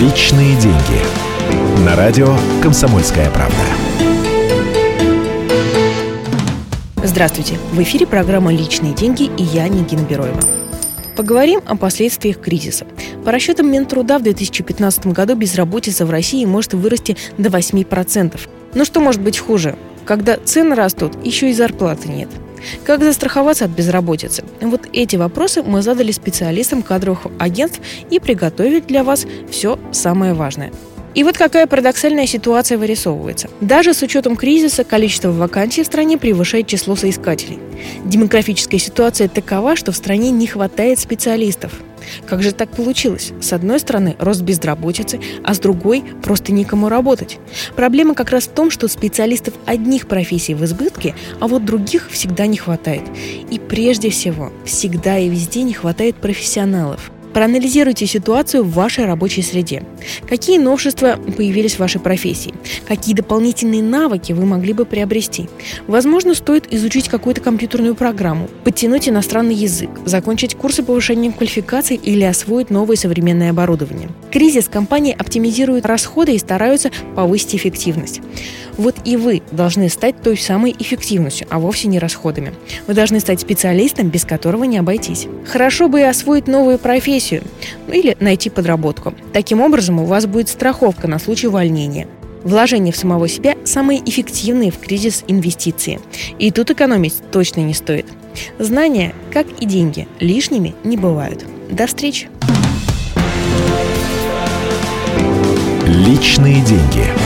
Личные деньги. На радио «Комсомольская правда». Здравствуйте! В эфире программа «Личные деньги» и я, Нигина Бероева. Поговорим о последствиях кризиса. По расчетам Минтруда в 2015 году безработица в России может вырасти до 8%. Но что может быть хуже? Когда цены растут, еще и зарплаты нет. Как застраховаться от безработицы? Вот эти вопросы мы задали специалистам кадровых агентств и приготовили для вас все самое важное – и вот какая парадоксальная ситуация вырисовывается. Даже с учетом кризиса количество вакансий в стране превышает число соискателей. Демографическая ситуация такова, что в стране не хватает специалистов. Как же так получилось? С одной стороны, рост безработицы, а с другой – просто никому работать. Проблема как раз в том, что специалистов одних профессий в избытке, а вот других всегда не хватает. И прежде всего, всегда и везде не хватает профессионалов. Проанализируйте ситуацию в вашей рабочей среде. Какие новшества появились в вашей профессии? Какие дополнительные навыки вы могли бы приобрести? Возможно, стоит изучить какую-то компьютерную программу, подтянуть иностранный язык, закончить курсы повышения квалификации или освоить новое современное оборудование. Кризис компании оптимизируют расходы и стараются повысить эффективность. Вот и вы должны стать той самой эффективностью, а вовсе не расходами. Вы должны стать специалистом, без которого не обойтись. Хорошо бы и освоить новую профессию или найти подработку. Таким образом, у вас будет страховка на случай увольнения. Вложения в самого себя самые эффективные в кризис инвестиции. И тут экономить точно не стоит. Знания, как и деньги, лишними не бывают. До встречи! Личные деньги.